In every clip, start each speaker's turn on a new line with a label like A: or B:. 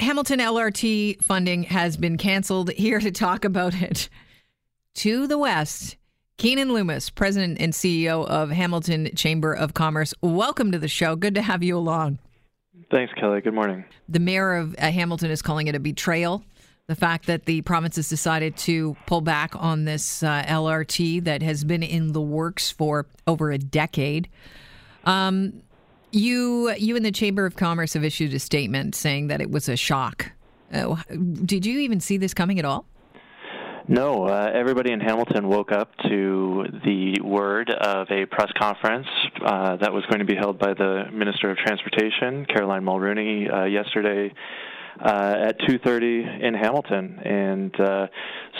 A: Hamilton LRT funding has been canceled. Here to talk about it to the west, Keanin Loomis, President and CEO of Hamilton Chamber of Commerce. Welcome to the show. Good to have you along.
B: Thanks, Kelly. Good morning.
A: The mayor of uh, Hamilton is calling it a betrayal. The fact that the province has decided to pull back on this uh, LRT that has been in the works for over a decade. Um, you, you and the Chamber of Commerce have issued a statement saying that it was a shock. Uh, did you even see this coming at all?
B: No, uh, everybody in Hamilton woke up to the word of a press conference uh, that was going to be held by the Minister of Transportation, Caroline Mulroney, uh, yesterday uh, at 2:30 in Hamilton, and uh,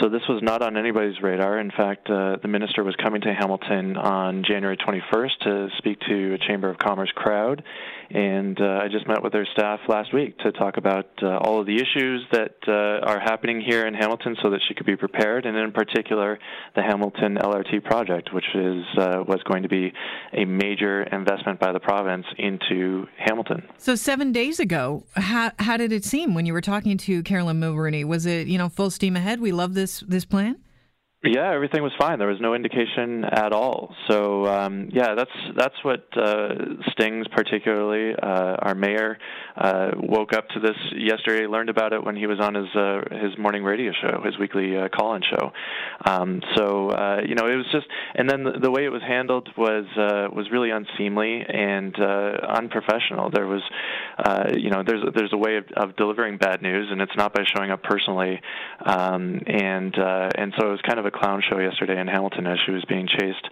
B: so this was not on anybody's radar. In fact, uh, the minister was coming to Hamilton on January 21st to speak to a Chamber of Commerce crowd, and uh, I just met with their staff last week to talk about uh, all of the issues that uh, are happening here in Hamilton, so that she could be prepared, and in particular, the Hamilton LRT project, which is uh, was going to be a major investment by the province into Hamilton.
A: So seven days ago, how how did it seem when you were talking to Carolyn Mulroney? Was it you know full steam ahead? We love this this plan.
B: Yeah, everything was fine. There was no indication at all. So um, yeah, that's that's what uh, stings particularly. Uh, our mayor uh, woke up to this yesterday. Learned about it when he was on his uh, his morning radio show, his weekly uh, call-in show. Um, so uh, you know, it was just, and then the, the way it was handled was uh, was really unseemly and uh, unprofessional. There was, uh, you know, there's there's a way of, of delivering bad news, and it's not by showing up personally. Um, and uh, and so it was kind of a clown show yesterday in Hamilton as she was being chased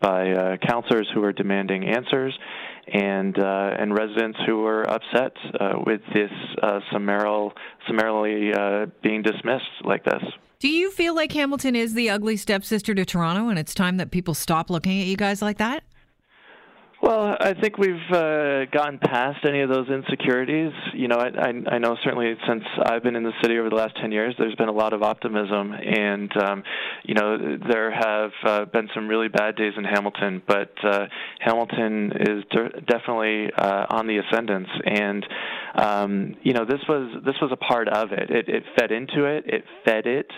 B: by uh, councilors who were demanding answers and uh, and residents who were upset uh, with this uh, summarily, summarily uh, being dismissed like this.
A: Do you feel like Hamilton is the ugly stepsister to Toronto, and it's time that people stop looking at you guys like that?
B: Well, I think we've uh, gotten past any of those insecurities. You know, I, I, I know certainly since I've been in the city over the last 10 years, there's been a lot of optimism. And, um, you know, there have uh, been some really bad days in Hamilton, but uh, Hamilton is de- definitely uh, on the ascendance. And, um, you know, this was, this was a part of it. It, it fed into it, it fed it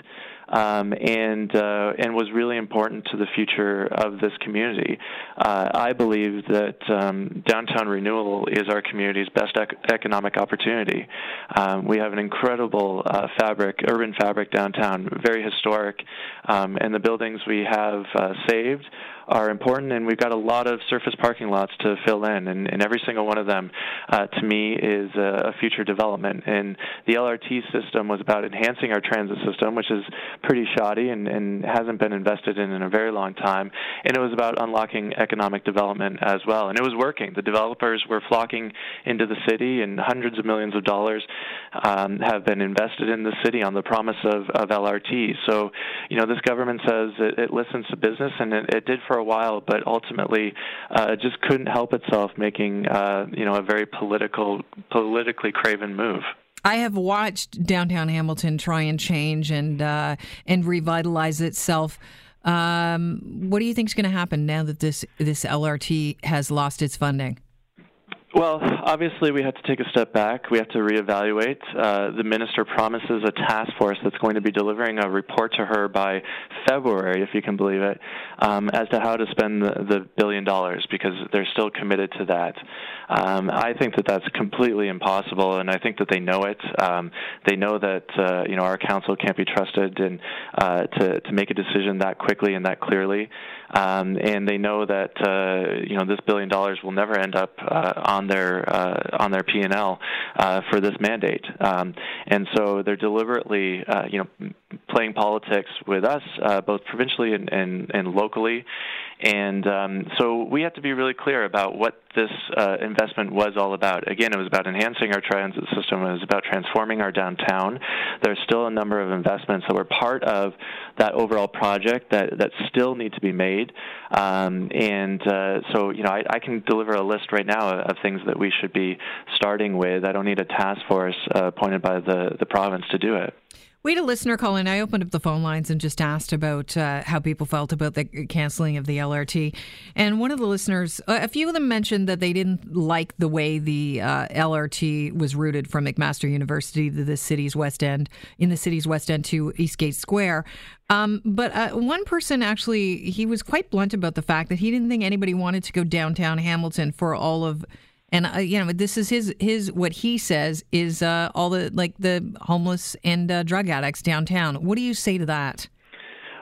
B: um, and uh, and was really important to the future of this community. Uh, I believe that um, downtown renewal is our community's best ec- economic opportunity. Um, we have an incredible uh, fabric, urban fabric downtown, very historic, um, and the buildings we have uh, saved are important, and we've got a lot of surface parking lots to fill in, and, and every single one of them, uh, to me, is a, a future development. And the LRT system was about enhancing our transit system, which is pretty shoddy and, and hasn't been invested in in a very long time, and it was about unlocking economic development as well. And it was working. The developers were flocking into the city, and hundreds of millions of dollars um, have been invested in the city on the promise of, of LRT. So, you know, this government says it, it listens to business, and it, it did for a while, but ultimately uh, just couldn't help itself making uh, you know a very political, politically craven move.
A: I have watched downtown Hamilton try and change and uh, and revitalize itself. Um, what do you think is going to happen now that this this LRT has lost its funding?
B: Well, obviously, we have to take a step back. We have to reevaluate. Uh, the minister promises a task force that's going to be delivering a report to her by February, if you can believe it, um, as to how to spend the, the, billion dollars because they're still committed to that. Um, I think that that's completely impossible, and I think that they know it. Um, they know that uh, you know our council can't be trusted and uh, to to make a decision that quickly and that clearly, um, and they know that uh, you know this billion dollars will never end up uh, on their uh, on their P and L uh, for this mandate, um, and so they're deliberately you know playing politics with us, both provincially and, and, and locally. And um, so we have to be really clear about what this uh, investment was all about. Again, it was about enhancing our transit system. It was about transforming our downtown. There's still a number of investments that were part of that overall project that, that still need to be made. Um, and uh, so, you know, I, I, can deliver a list right now of things that we should be starting with. I don't need a task force uh, appointed by the, the province to do it.
A: We had a listener call in. I opened up the phone lines and just asked about uh, how people felt about the canceling of the LRT. And one of the listeners, a few of them mentioned that they didn't like the way the uh, LRT was routed from McMaster University to the city's west end, in the city's west end to Eastgate Square. Um, but uh, one person actually, he was quite blunt about the fact that he didn't think anybody wanted to go downtown Hamilton for all of and uh, you know this is his his what he says is uh, all the like the homeless and uh, drug addicts downtown. What do you say to that?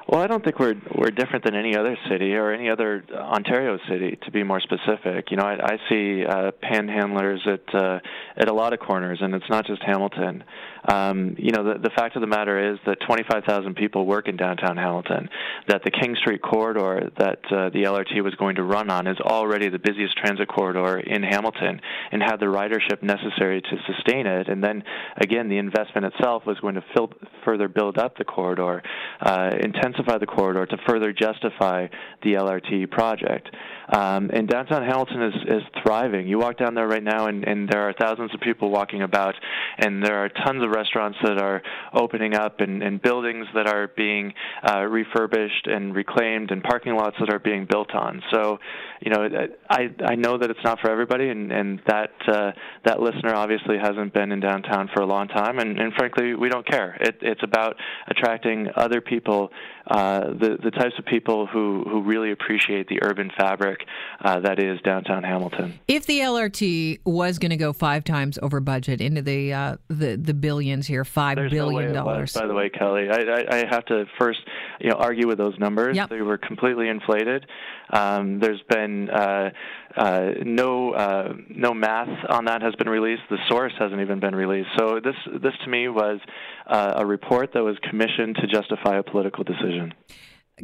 B: Well, I don't think we're we're different than any other city or any other Ontario city, to be more specific. You know, I, I see uh, panhandlers at uh, at a lot of corners, and it's not just Hamilton. Um, you know, the, the fact of the matter is that 25,000 people work in downtown Hamilton. That the King Street corridor that uh, the LRT was going to run on is already the busiest transit corridor in Hamilton, and had the ridership necessary to sustain it. And then again, the investment itself was going to fill, further build up the corridor, uh, intensify the corridor to further justify the LRT project. Um, and downtown Hamilton is, is thriving. You walk down there right now, and, and there are thousands of people walking about, and there are tons of restaurants that are opening up, and, and buildings that are being uh, refurbished and reclaimed, and parking lots that are being built on. So, you know, I I know that it's not for everybody, and and that uh, that listener obviously hasn't been in downtown for a long time, and, and frankly, we don't care. It, it's about attracting other people, uh, the the types of people who who really appreciate the urban fabric uh, that is downtown Hamilton.
A: If the LRT was going to go five times over budget into the uh, the the billions here, five
B: There's
A: billion
B: no
A: dollars.
B: by the way, Kelly, I, I, I, have to first you know argue with those numbers.
A: Yep.
B: They were completely inflated. Um, there's been uh, uh, no uh, no math on that has been released. The source hasn't even been released. So this this to me was uh, a report that was commissioned to justify a political decision.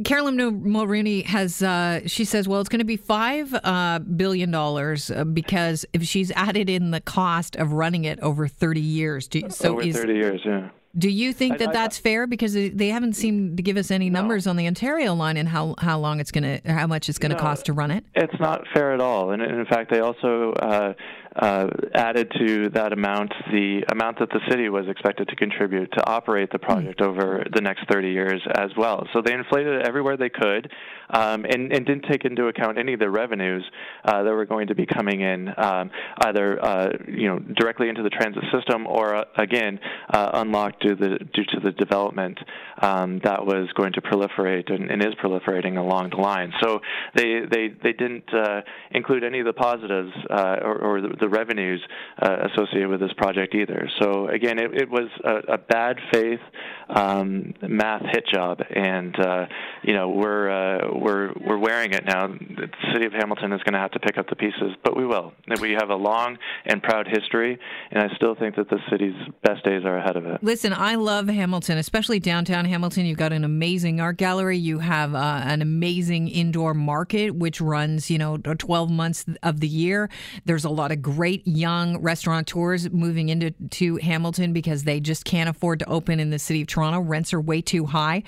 A: Carolyn Mulroney has, uh, she says, well, it's going to be $5 uh, billion uh, because if she's added in the cost of running it over 30 years.
B: Do, so over is, 30 years, yeah.
A: Do you think that I, I, that's fair? Because they haven't seemed to give us any numbers no. on the Ontario line and how, how long it's going to, how much it's going to no, cost to run it.
B: It's not fair at all. And in fact, they also uh, uh, added to that amount the amount that the city was expected to contribute to operate the project mm. over the next 30 years as well. So they inflated it everywhere they could, um, and, and, didn't take into account any of the revenues uh, that were going to be coming in, um, either uh, you know directly into the transit system or uh, again uh, unlocked due, the, due to the development um, that was going to proliferate and, and, is proliferating along the line. So they they they didn't uh, include any of the positives or, or the, the revenues uh, associated with this project either. So again, it, it was a, a, bad faith um, math hit job, and uh, you know we're uh, we're we're wearing it now. The city of Hamilton is going to have to pick up the pieces, but we will. We have a long and proud history, and I still think that the city's best days are ahead of it.
A: Listen, I love Hamilton, especially downtown Hamilton. You've got an amazing art gallery. You have uh, an amazing indoor market, which runs you know 12 months of the year. There's a lot of great young restaurateurs moving into to Hamilton because they just can't afford to open in the city of Toronto. Rents are way too high.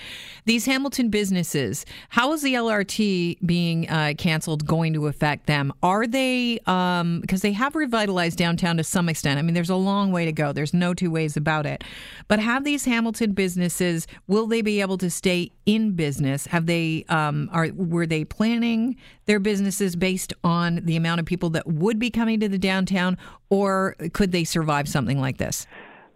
A: These Hamilton businesses, how is the LRT being uh, canceled going to affect them? Are they because um, they have revitalized downtown to some extent? I mean, there's a long way to go. There's no two ways about it. But have these Hamilton businesses will they be able to stay in business? Have they um, are were they planning their businesses based on the amount of people that would be coming to the downtown, or could they survive something like this?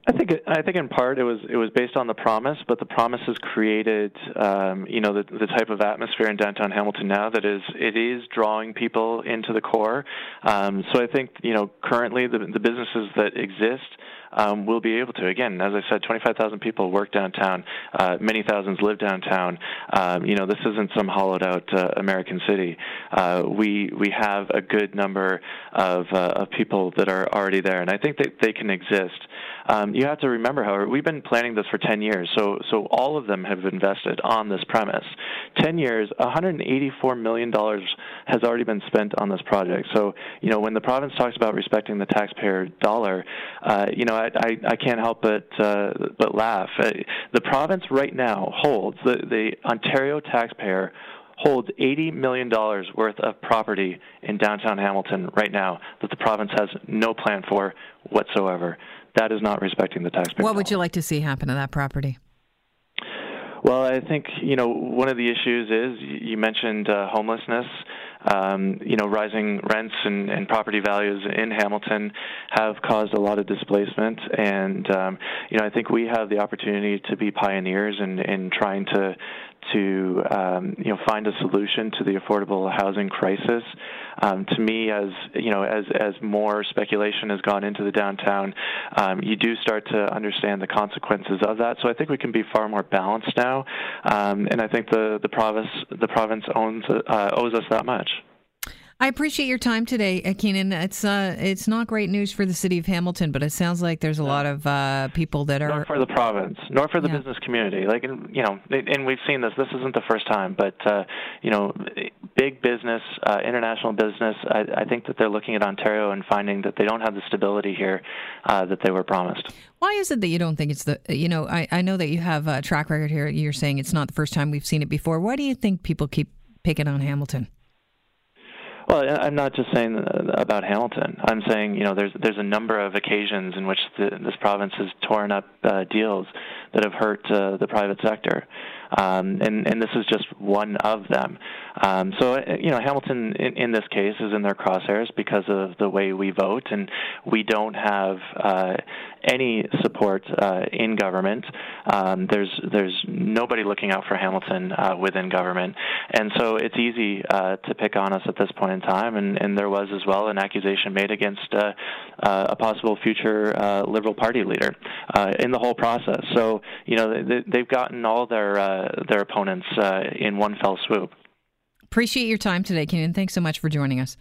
B: I think I think in part it was it was based on the promise, but the promise has created um, you know the, the type of atmosphere in downtown Hamilton now that is it is drawing people into the core. Um, so I think you know currently the the businesses that exist um, will be able to. Again, as I said, 25,000 people work downtown. Uh, many thousands live downtown. Um, you know, this isn't some hollowed out uh, American city. Uh, we we have a good number of uh, of people that are already there, and I think that they can exist. Um, you have to remember, however, we've been planning this for 10 years, so so all of them have invested on this premise. 10 years, 184 million dollars has already been spent on this project. So you know, when the province talks about respecting the taxpayer dollar, uh, you know, I, I, I can't help but uh, but laugh. Uh, the province right now holds the the Ontario taxpayer holds $80 million worth of property in downtown Hamilton right now that the province has no plan for whatsoever. that is not respecting the taxpayer.
A: What would you like to see happen to that property?
B: Well, I think you know one of the issues is you mentioned uh, homelessness. Um, you know, rising rents and, and, property values in Hamilton have caused a lot of displacement, and um, you know, I think we have the opportunity to be pioneers in, in trying to to um, you know find a solution to the affordable housing crisis. Um, to me, as you know, as as more speculation has gone into the downtown, um, you do start to understand the consequences of that. So I think we can be far more balanced now, um, and I think the the province the province owns uh, owes us that much.
A: I appreciate your time today, uh, Keanin. It's uh, it's not great news for the city of Hamilton, but it sounds like there's a lot of uh, people that are
B: nor for the province, nor for the yeah. business community. Like, you know, and we've seen this. This isn't the first time, but uh, you know, big business, uh, international business. I, I, think that they're looking at Ontario and finding that they don't have the stability here uh, that they were promised.
A: Why is it that you don't think it's the? You know, I, I know that you have a track record here. You're saying it's not the first time we've seen it before. Why do you think people keep picking on Hamilton?
B: Well, I'm not just saying about Hamilton. I'm saying you know there's there's a number of occasions in which the, this province has torn up uh, deals that have hurt uh, the private sector, um, and and this is just one of them. Um, so you know Hamilton in, in, this case is in their crosshairs because of the way we vote, and we don't have uh, any support uh, in government. Um, there's there's nobody looking out for Hamilton uh, within government, and so it's easy uh, to pick on us at this point in time. And, and there was as well an accusation made against uh, uh, a possible future Liberal Party leader in the whole process. So you know they, have gotten all their Uh, their opponents uh, in one fell swoop.
A: Appreciate your time today, Keanin. Thanks so much for joining us.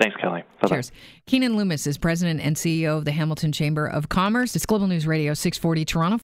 B: Thanks, Kelly. Bye-bye.
A: Cheers. Keanin Loomis is president and CEO of the Hamilton Chamber of Commerce. It's Global News Radio 640 Toronto.